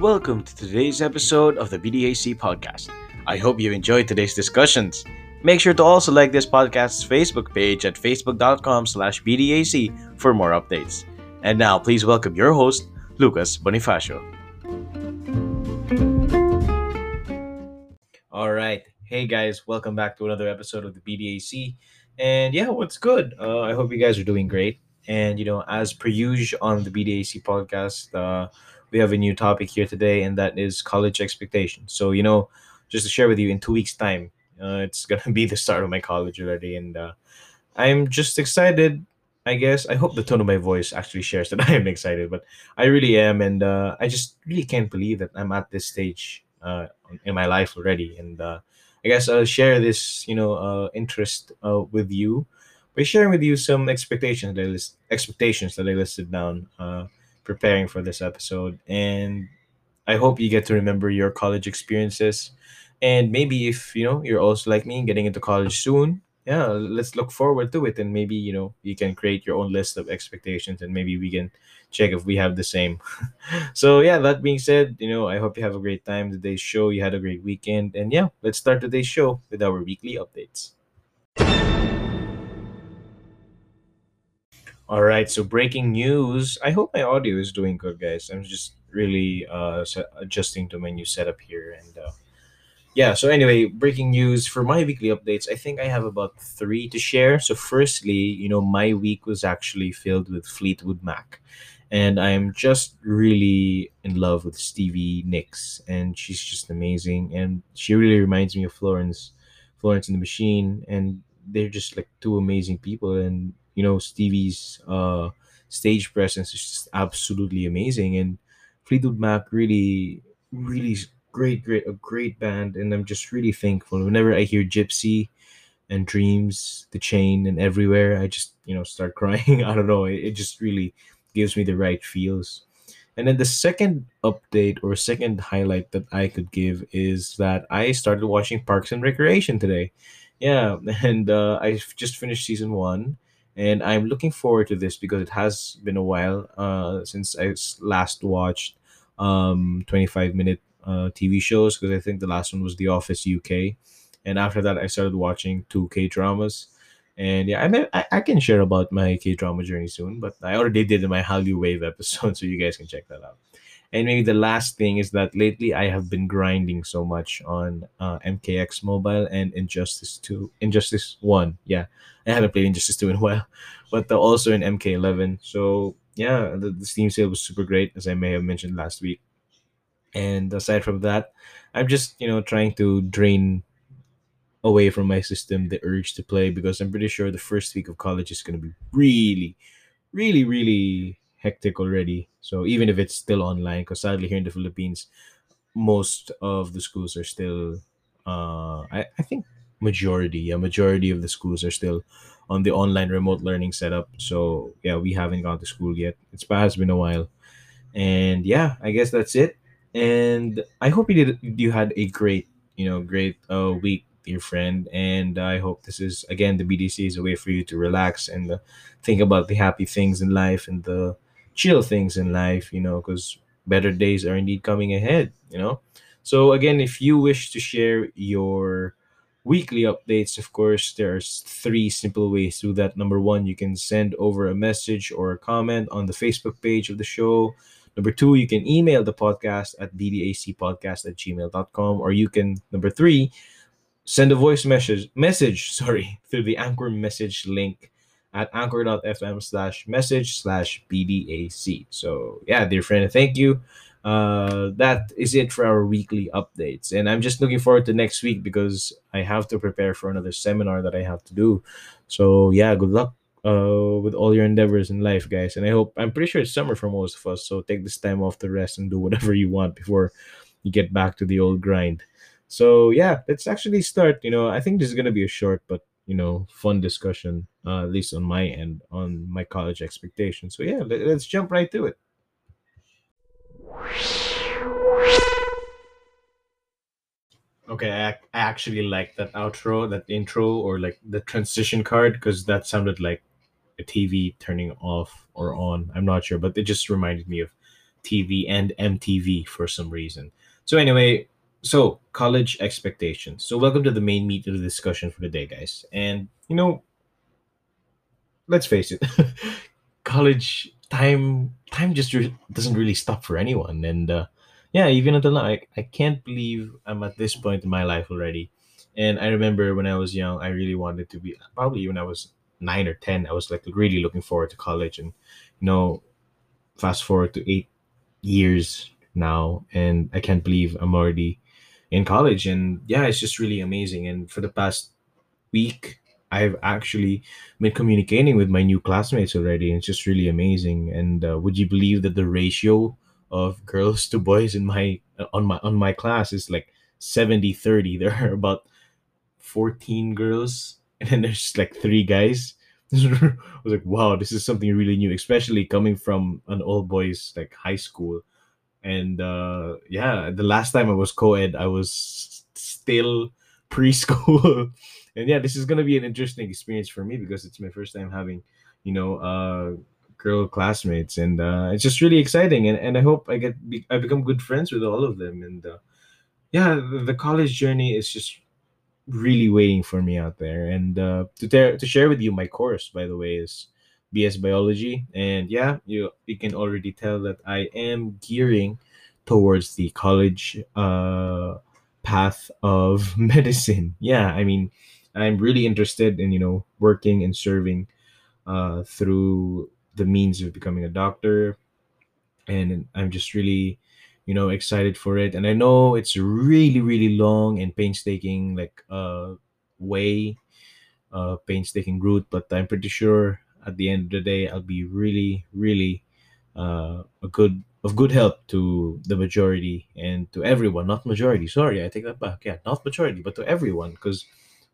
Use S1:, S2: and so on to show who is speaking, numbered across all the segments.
S1: Welcome to today's episode of the BDAC podcast. I hope you enjoyed today's discussions. Make sure to also like this podcast's Facebook page at facebook.com slash BDAC for more updates. And now, please welcome your host, Lucas Bonifacio. All right. Hey, guys. Welcome back to another episode of the BDAC. And yeah, what's good? Uh, I hope you guys are doing great. And, you know, as per usual on the BDAC podcast, uh, we have a new topic here today, and that is college expectations. So, you know, just to share with you, in two weeks' time, uh, it's gonna be the start of my college already, and uh, I'm just excited. I guess I hope the tone of my voice actually shares that I am excited, but I really am, and uh, I just really can't believe that I'm at this stage uh, in my life already. And uh, I guess I'll share this, you know, uh, interest with you by sharing with you some expectations that I list expectations that I listed down. Preparing for this episode. And I hope you get to remember your college experiences. And maybe if you know you're also like me, getting into college soon, yeah, let's look forward to it. And maybe you know you can create your own list of expectations, and maybe we can check if we have the same. so yeah, that being said, you know I hope you have a great time today's show. You had a great weekend, and yeah, let's start today's show with our weekly updates. All right, so breaking news. I hope my audio is doing good, guys. I'm just really uh adjusting to my new setup here, and uh, yeah. So anyway, breaking news for my weekly updates. I think I have about three to share. So firstly, you know, my week was actually filled with Fleetwood Mac, and I'm just really in love with Stevie Nicks, and she's just amazing, and she really reminds me of Florence, Florence and the Machine, and they're just like two amazing people, and you know Stevie's uh stage presence is just absolutely amazing, and Fleetwood Mac really, really great, great, a great band, and I'm just really thankful whenever I hear Gypsy and Dreams, The Chain, and Everywhere, I just you know start crying. I don't know, it, it just really gives me the right feels. And then the second update or second highlight that I could give is that I started watching Parks and Recreation today. Yeah, and uh, I just finished season one, and I'm looking forward to this because it has been a while uh, since I last watched um, 25 minute uh, TV shows because I think the last one was The Office UK, and after that I started watching two K dramas. And yeah, I, I I can share about my K drama journey soon, but I already did in my Hallyu Wave episode, so you guys can check that out. And maybe the last thing is that lately I have been grinding so much on uh, MKX Mobile and Injustice 2, Injustice 1. Yeah, I haven't played Injustice 2 in a while, but uh, also in MK11. So yeah, the, the Steam sale was super great, as I may have mentioned last week. And aside from that, I'm just, you know, trying to drain away from my system the urge to play because I'm pretty sure the first week of college is going to be really, really, really hectic already. So even if it's still online, because sadly here in the Philippines, most of the schools are still uh I, I think majority yeah majority of the schools are still on the online remote learning setup. So yeah we haven't gone to school yet. It's has been a while. And yeah i guess that's it. And i hope you did you had a great you know great uh week dear friend. And i hope this is again the bdac is a way for you to relax and uh, think about the happy things in life and the chill things in life you know because better days are indeed coming ahead you know? So again if you wish to share your weekly updates of course there's three simple ways to do that. Number one you can send over a message or a comment on the facebook page of the show. Number two, you can email the podcast at bdacpodcast at gmail.com, or you can, number three, send a voice message message sorry through the anchor message link at anchor.fm slash message slash bdac so yeah dear friend thank you. Uh that is it for our weekly updates. And i'm just looking forward to next week because i have to prepare for another seminar that i have to do. So yeah good luck uh with all your endeavors in life guys. And i hope i'm pretty sure it's summer for most of us so take this time off to rest and do whatever you want before you get back to the old grind. So yeah, let's actually start. You know, I think this is gonna be a short but you know fun discussion, uh, at least on my end, on my college expectations. So yeah, let, let's jump right to it. Okay, I, I actually like that outro, that intro, or like the transition card, because that sounded like a TV turning off or on. I'm not sure, but it just reminded me of TV and MTV for some reason. So anyway, so college expectations. So welcome to the main meat of the discussion for the day, guys. And you know, let's face it, college time time just re- doesn't really stop for anyone. And uh, yeah, even until now, I, I can't believe I'm at this point in my life already. And I remember when I was young, I really wanted to be probably when I was nine or ten, I was like really looking forward to college. And you know, fast forward to eight years now, and I can't believe I'm already in college. And yeah, it's just really amazing. And for the past week, I've actually been communicating with my new classmates already, and it's just really amazing. And uh, would you believe that the ratio of girls to boys in my on my on my class is like 70 30 there are about 14 girls and then there's like three guys. I was like wow this is something really new especially coming from an all boys like high school. And uh yeah the last time i was co-ed i was still preschool and yeah this is gonna be an interesting experience for me because it's my first time having you know uh girl classmates. And uh it's just really exciting. And, and i hope i get be, i become good friends with all of them. And uh, yeah the, the college journey is just really waiting for me out there. And uh to, te- to share with you my course by the way is bs biology. And yeah you you can already tell that i am gearing towards the college uh path of medicine. Yeah i mean i'm really interested in you know working and serving uh through the means of becoming a doctor. And i'm just really you know excited for it. And i know it's really really long and painstaking like uh way uh painstaking route but i'm pretty sure at the end of the day i'll be really really uh a good of good help to the majority and to everyone. Not majority sorry i take that back. Yeah not majority but to everyone because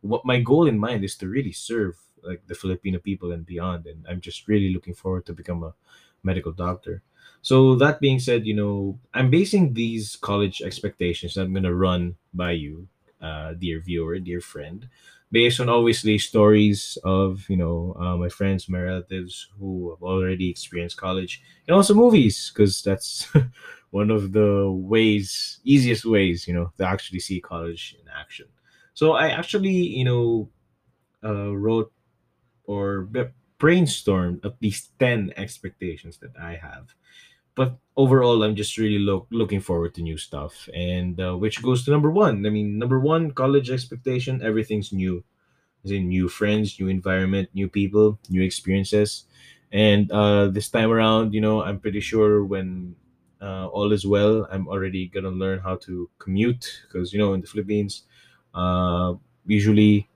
S1: what my goal in mind is to really serve like the filipino people and beyond and i'm just really looking forward to become a medical doctor so that being said, you know, I'm basing these college expectations that I'm gonna run by you, uh, dear viewer, dear friend, based on obviously stories of you know uh, my friends, my relatives who have already experienced college, and also movies, because that's one of the ways, easiest ways, you know, to actually see college in action. So I actually, you know, uh, wrote or brainstormed at least ten expectations that I have. But overall i'm just really look, looking forward to new stuff. And uh, which goes to number one. I mean number one college expectation. Everything's new. As in new friends new environment new people new experiences. And uh, this time around you know i'm pretty sure when uh, all is well i'm already gonna learn how to commute. Because you know in the philippines uh, usually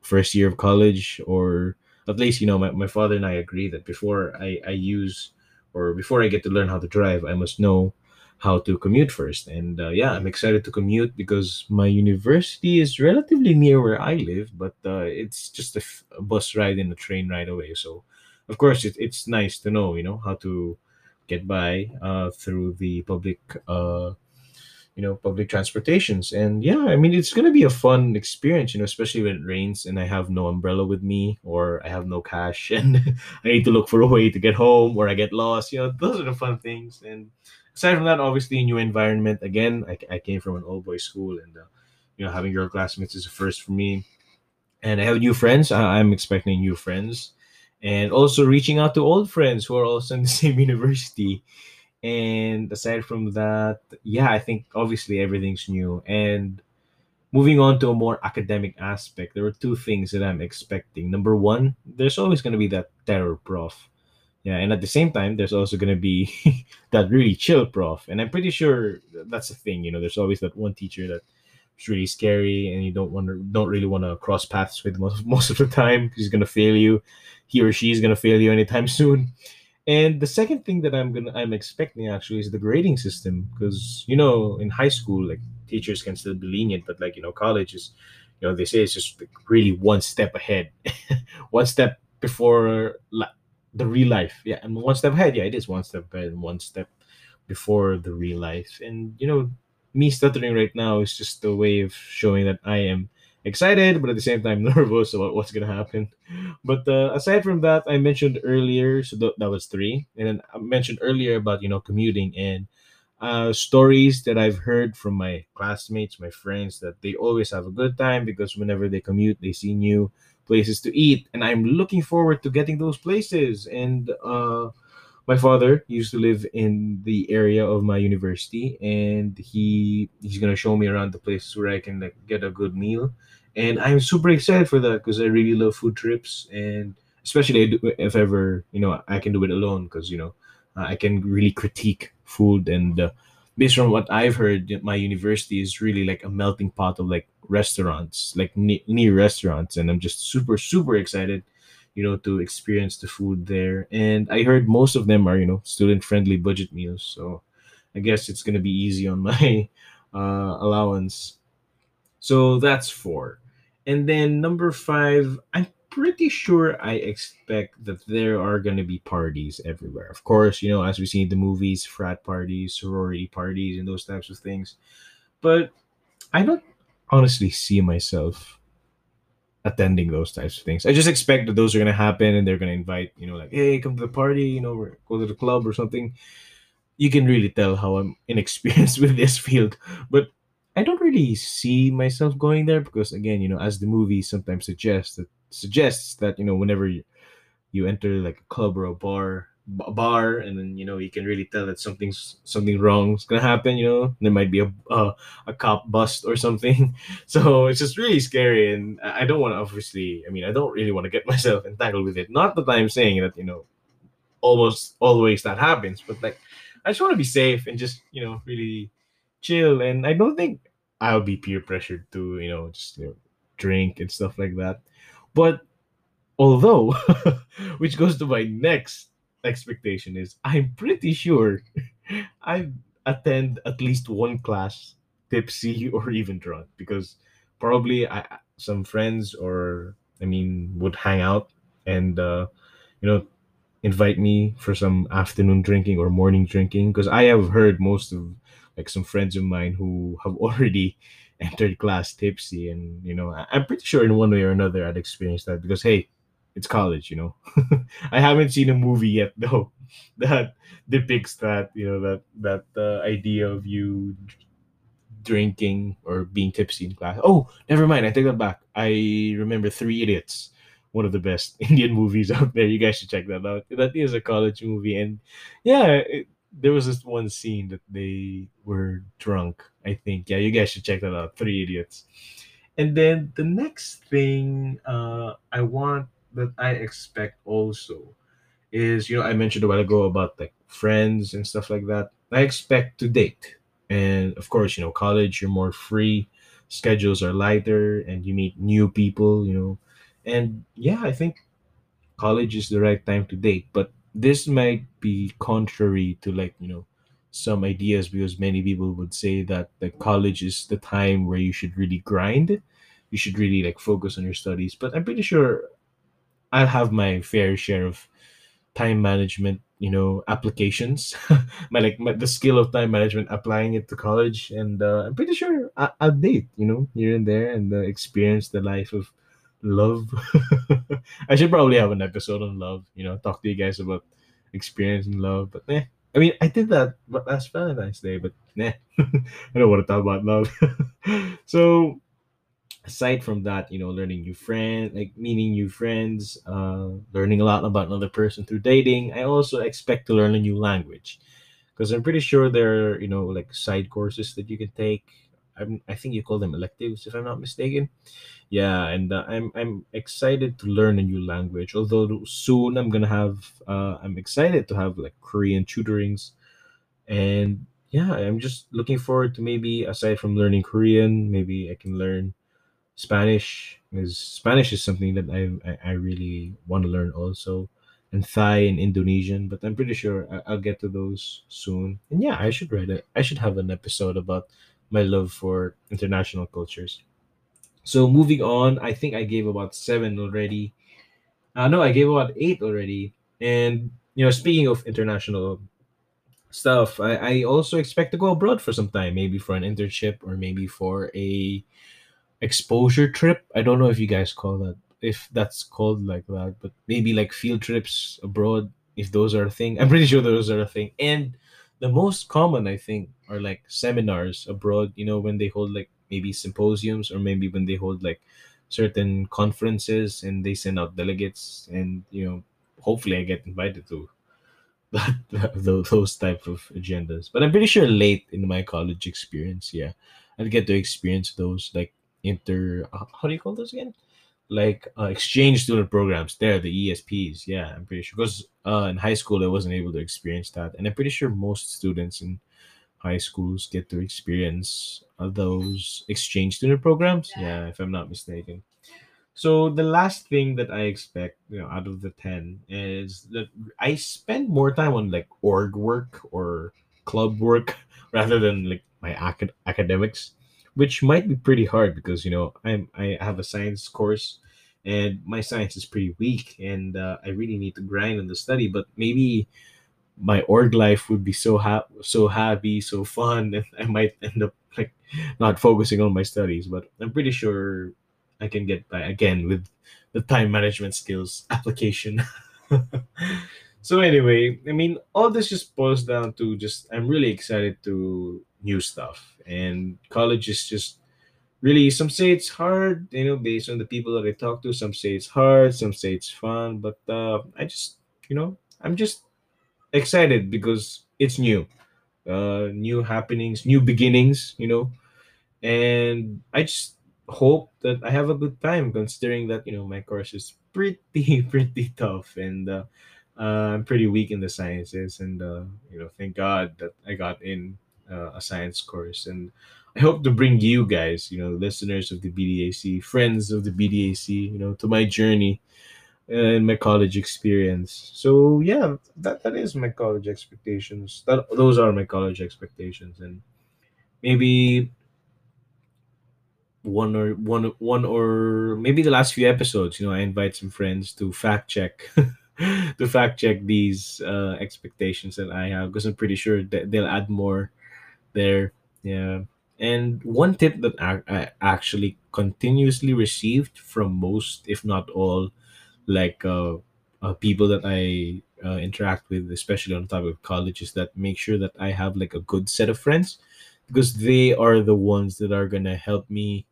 S1: first year of college or at least you know my, my father and i agree that before i i use or before I get to learn how to drive, I must know how to commute first. And uh, yeah, I'm excited to commute because my university is relatively near where I live, but uh, it's just a, f- a bus ride and a train ride away. So, of course, it, it's nice to know, you know, how to get by uh, through the public uh, you know public transportations. And yeah i mean it's going to be a fun experience you know especially when it rains and i have no umbrella with me or i have no cash and i need to look for a way to get home or i get lost you know those are the fun things. And aside from that obviously a new environment. Again i, I came from an all boys school and uh, you know having girl classmates is a first for me. And i have new friends. I, i'm expecting new friends. And also reaching out to old friends who are also in the same university and aside from that, yeah, I think obviously everything's new. And moving on to a more academic aspect, there are two things that I'm expecting. Number one, there's always going to be that terror prof. Yeah, and at the same time, there's also going to be that really chill prof. And I'm pretty sure that's the thing. You know, there's always that one teacher that is really scary, and you don't want to, don't really want to cross paths with most most of the time. He's going to fail you. He or she is going to fail you anytime soon and the second thing that I'm gonna I'm expecting actually is the grading system because you know in high school like teachers can still be lenient, but like you know college is you know they say it's just like really one step ahead, one step before la- the real life. Yeah, and one step ahead. Yeah, it is one step ahead and one step before the real life. And you know me stuttering right now is just a way of showing that I am excited, but at the same time nervous about what's gonna happen. But uh, aside from that, I mentioned earlier, so th- that was three, and then I mentioned earlier about you know commuting and uh, stories that I've heard from my classmates, my friends, that they always have a good time because whenever they commute, they see new places to eat, and I'm looking forward to getting those places. And uh, my father used to live in the area of my university and he he's gonna show me around the places where i can like get a good meal and i'm super excited for that because i really love food trips and especially if ever you know i can do it alone because you know i can really critique food and uh, based on what i've heard my university is really like a melting pot of like restaurants like ne- near restaurants and i'm just super super excited you know, to experience the food there. And I heard most of them are, you know, student friendly budget meals. So I guess it's going to be easy on my uh, allowance. So that's four. And then number five, I'm pretty sure I expect that there are going to be parties everywhere. Of course, you know, as we see in the movies, frat parties, sorority parties, and those types of things. But I don't honestly see myself attending those types of things. I just expect that those are gonna happen and they're gonna invite, you know, like, hey, come to the party, you know, go to the club or something. You can really tell how I'm inexperienced with this field. But I don't really see myself going there because again, you know, as the movie sometimes suggests that suggests that, you know, whenever you, you enter like a club or a bar, a bar and then you know you can really tell that something's something wrong is gonna happen you know? There might be a a, a cop bust or something. So it's just really scary and i don't want to obviously i mean i don't really want to get myself entangled with it. Not that i'm saying that you know almost always that happens but like i just want to be safe and just you know really chill and i don't think i'll be peer pressured to you know just you know, drink and stuff like that. But although which goes to my next expectation is I'm pretty sure I attend at least one class tipsy or even drunk because probably I some friends or I mean would hang out and uh, you know invite me for some afternoon drinking or morning drinking because I have heard most of like some friends of mine who have already entered class tipsy and you know I'm pretty sure in one way or another I'd experienced that because hey it's college, you know. I haven't seen a movie yet though that depicts that, you know, that that uh, idea of you drinking or being tipsy in class. Oh, never mind. I take that back. I remember Three Idiots, one of the best Indian movies out there. You guys should check that out. That is a college movie, and yeah, it, there was this one scene that they were drunk. I think. Yeah, you guys should check that out. Three Idiots. And then the next thing uh, I want that I expect also is, you know, I mentioned a while ago about like friends and stuff like that. I expect to date. And of course, you know, college, you're more free, schedules are lighter, and you meet new people, you know. And yeah, I think college is the right time to date. But this might be contrary to like, you know, some ideas because many people would say that the college is the time where you should really grind. You should really like focus on your studies. But I'm pretty sure I'll have my fair share of time management, you know, applications. my like my, the skill of time management, applying it to college, and uh, I'm pretty sure I, I'll date, you know, here and there, and uh, experience the life of love. I should probably have an episode on love, you know, talk to you guys about experiencing love, but eh. I mean, I did that last Valentine's Day, but nah, I don't want to talk about love. so aside from that, you know, learning new friends, like meeting new friends, uh, learning a lot about another person through dating, I also expect to learn a new language because I'm pretty sure there are, you know, like side courses that you can take. I'm, I think you call them electives, if I'm not mistaken. Yeah, and uh, I'm I'm excited to learn a new language. Although soon I'm gonna have, uh, I'm excited to have like Korean tutorings, and yeah, I'm just looking forward to maybe aside from learning Korean, maybe I can learn Spanish is Spanish is something that I I, I really want to learn also, and Thai and Indonesian. But I'm pretty sure I, I'll get to those soon. And yeah, I should write it. I should have an episode about my love for international cultures. So moving on, I think I gave about seven already. Uh, no, I gave about eight already. And you know, speaking of international stuff, I, I also expect to go abroad for some time, maybe for an internship or maybe for a exposure trip. I don't know if you guys call that if that's called like that, but maybe like field trips abroad if those are a thing. I'm pretty sure those are a thing. And the most common I think are like seminars abroad, you know, when they hold like maybe symposiums or maybe when they hold like certain conferences and they send out delegates and you know hopefully I get invited to that those type of agendas. But I'm pretty sure late in my college experience, yeah, I'd get to experience those like inter uh, how do you call those again? Like uh, exchange student programs. There, the ESPs. Yeah, I'm pretty sure because uh, in high school I wasn't able to experience that, and I'm pretty sure most students in high schools get to experience uh, those exchange student programs. Yeah, if I'm not mistaken. So the last thing that I expect, you know, out of the ten is that I spend more time on like org work or club work rather than like my acad- academics, which might be pretty hard because you know I'm I have a science course, and my science is pretty weak, and uh, I really need to grind on the study. But maybe my org life would be so ha- so happy, so fun, and I might end up like not focusing on my studies. But I'm pretty sure I can get by again with the time management skills application. so anyway, I mean, all this just boils down to just I'm really excited to new stuff, and college is just really some say it's hard, you know, based on the people that I talk to. Some say it's hard, some say it's fun, but uh, I just you know I'm just excited because it's new, uh, new happenings, new beginnings, you know, and I just hope that I have a good time considering that you know my course is pretty pretty tough and uh, uh, I'm pretty weak in the sciences and uh, you know thank God that I got in uh, a science course. And I hope to bring you guys you know listeners of the BDAC friends of the BDAC you know to my journey and my college experience. So yeah that, that is my college expectations. That those are my college expectations. And maybe one or one one or maybe the last few episodes you know i invite some friends to fact check to fact check these uh expectations that i have because i'm pretty sure that they'll add more there yeah and one tip that I, actually continuously received from most if not all like uh, uh people that i uh, interact with especially on top of college is that make sure that i have like a good set of friends because they are the ones that are gonna help me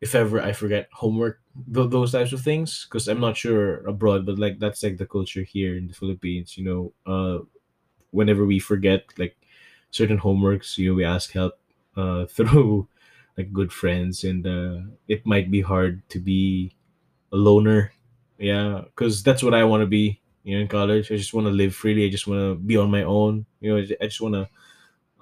S1: if ever I forget homework, th- those types of things. Because I'm not sure abroad, but like that's like the culture here in the Philippines. You know, uh, whenever we forget like certain homeworks, you know, we ask help uh, through like good friends, and uh, it might be hard to be a loner. Yeah, because that's what I want to be. You know, in college, I just want to live freely. I just want to be on my own. You know, I just want to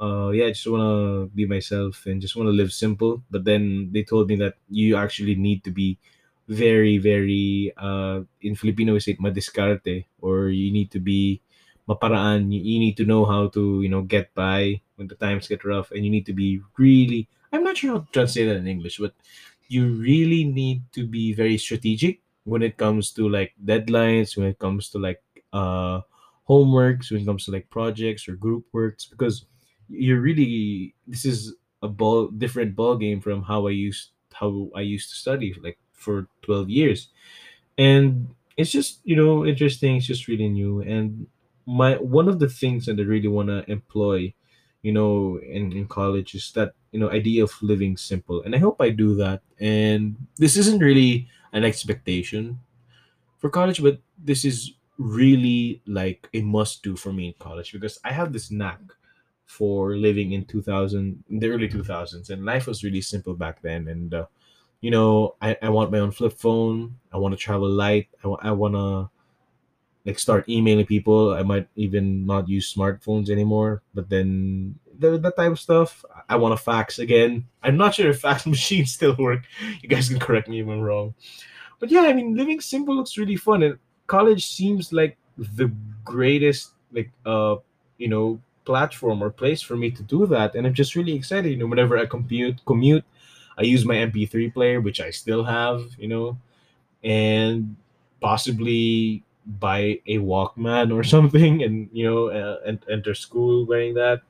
S1: uh yeah i just want to be myself and just want to live simple but then they told me that you actually need to be very very uh in filipino we say madiscarte or you need to be maparaan you, you need to know how to you know get by when the times get rough and you need to be really i'm not sure how to translate that in english but you really need to be very strategic when it comes to like deadlines when it comes to like uh homeworks when it comes to like projects or group works because you're really this is a ball different ball game from how I used how I used to study like for 12 years. And it's just you know interesting it's just really new and my one of the things that I really want to employ you know in, in college is that you know idea of living simple. And I hope I do that. And this isn't really an expectation for college but this is really like a must do for me in college because I have this knack for living in 2000 in the early 2000s and life was really simple back then. And uh, you know I, I want my own flip phone. I want to travel light. I, I want to like start emailing people. I might even not use smartphones anymore but then the, that type of stuff. I want to fax again. I'm not sure if fax machines still work. You guys can correct me if i'm wrong. But yeah i mean living simple looks really fun and college seems like the greatest like uh you know platform or place for me to do that and i'm just really excited you know whenever i commute commute i use my mp3 player which i still have you know and possibly buy a walkman or something and you know uh, and enter school wearing that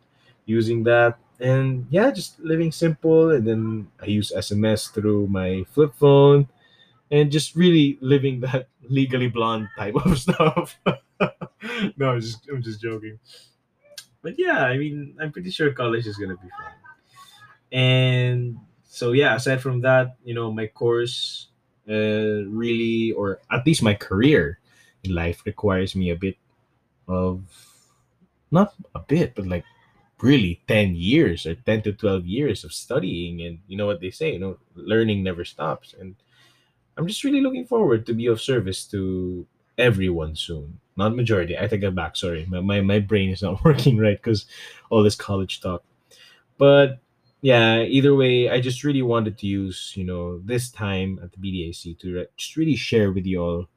S1: using that and yeah, just living simple. And then I use SMS through my flip phone, and just really living that legally blonde type of stuff. no, I'm just I'm just joking. But yeah, I mean, I'm pretty sure college is gonna be fun. And so yeah, aside from that, you know, my course uh, really, or at least my career life, requires me a bit of not a bit, but like really 10 years or 10 to 12 years of studying. And you know what they say you know learning never stops. And i'm just really looking forward to be of service to everyone soon. Not majority. I take it back. Sorry. My, my, my brain is not working right because all this college talk. But yeah either way i just really wanted to use you know this time at the bdac to re- just really share with you all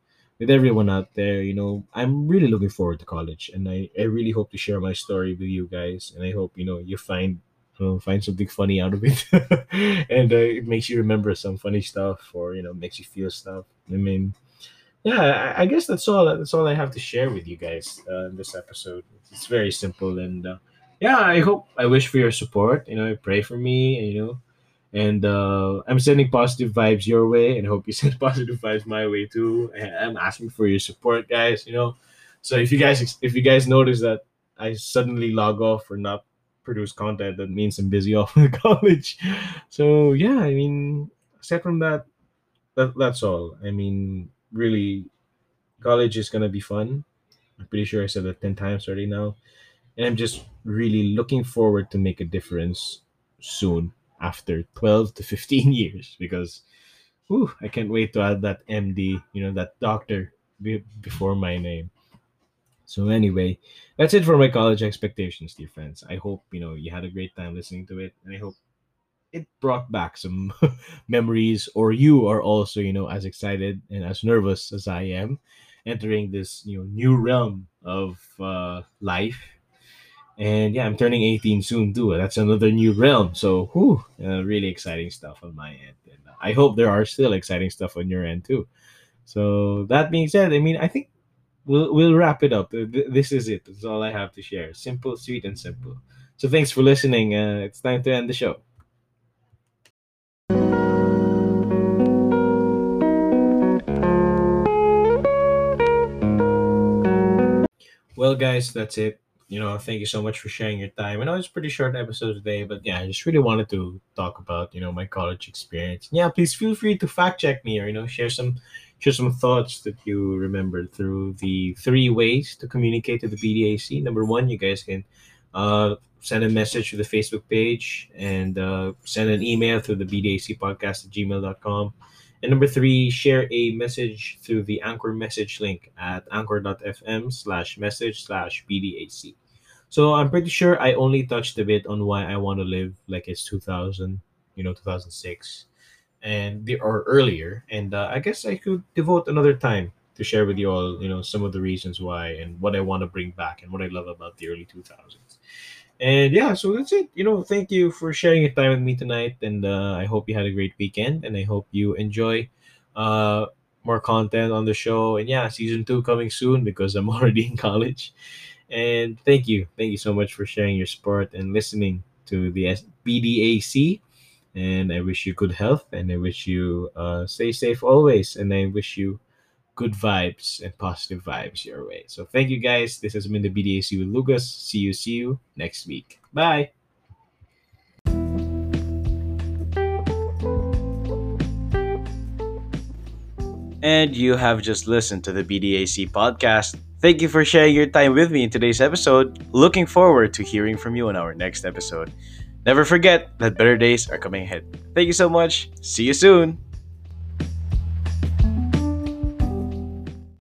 S1: with everyone out there you know i'm really looking forward to college and i, I really hope to share my story with you guys and i hope you know you find you know, find something funny out of it. And uh, it makes you remember some funny stuff or you know makes you feel stuff. I mean yeah i, I guess that's all that's all i have to share with you guys uh, in this episode. It's very simple and uh, yeah i hope i wish for your support you know pray for me and you know and uh, i'm sending positive vibes your way and hope you send positive vibes my way too. And i'm asking for your support guys you know? So if you guys if you guys notice that i suddenly log off or not produce content that means i'm busy off with college. So yeah i mean aside from that that, that's all. I mean really college is gonna be fun. I'm pretty sure i said that 10 times already now. And I'm just really looking forward to make a difference soon after 12 to 15 years because whew, I can't wait to add that MD, you know, that doctor be- before my name. So anyway, that's it for my college expectations, dear friends. I hope you know you had a great time listening to it, and I hope it brought back some memories, or you are also you know as excited and as nervous as I am, entering this you know new realm of uh, life and yeah, I'm turning 18 soon too. That's another new realm. So, whew, uh, really exciting stuff on my end. And uh, I hope there are still exciting stuff on your end too. So that being said, I mean, I think we'll we'll wrap it up. This is it. That's all I have to share. Simple, sweet, and simple. So thanks for listening. Uh, it's time to end the show. Well, guys, that's it. You know, thank you so much for sharing your time. I know it's pretty short episode today, but yeah, I just really wanted to talk about, you know, my college experience. Yeah, please feel free to fact check me or, you know, share some share some thoughts that you remember through the three ways to communicate to the BDAC. Number one, you guys can uh, send a message to the Facebook page and uh, send an email through the BDAC podcast at gmail.com. And number three, share a message through the Anchor message link at anchor.fm slash message slash BDAC. So I'm pretty sure I only touched a bit on why I want to live like it's 2000, you know, 2006 and the, or earlier. And uh, I guess I could devote another time to share with you all, you know, some of the reasons why and what I want to bring back and what I love about the early 2000s. And yeah, so that's it. You know, thank you for sharing your time with me tonight. And uh, I hope you had a great weekend. And I hope you enjoy uh, more content on the show. And yeah, season two coming soon because I'm already in college. And thank you. Thank you so much for sharing your support and listening to the BDAC. And I wish you good health and I wish you uh, stay safe always. And I wish you good vibes and positive vibes your way. So thank you guys. This has been the BDAC with Lucas. See you, see you next week. Bye. And you have just listened to the BDAC podcast. Thank you for sharing your time with me in today's episode. Looking forward to hearing from you in our next episode. Never forget that better days are coming ahead. Thank you so much. See you soon.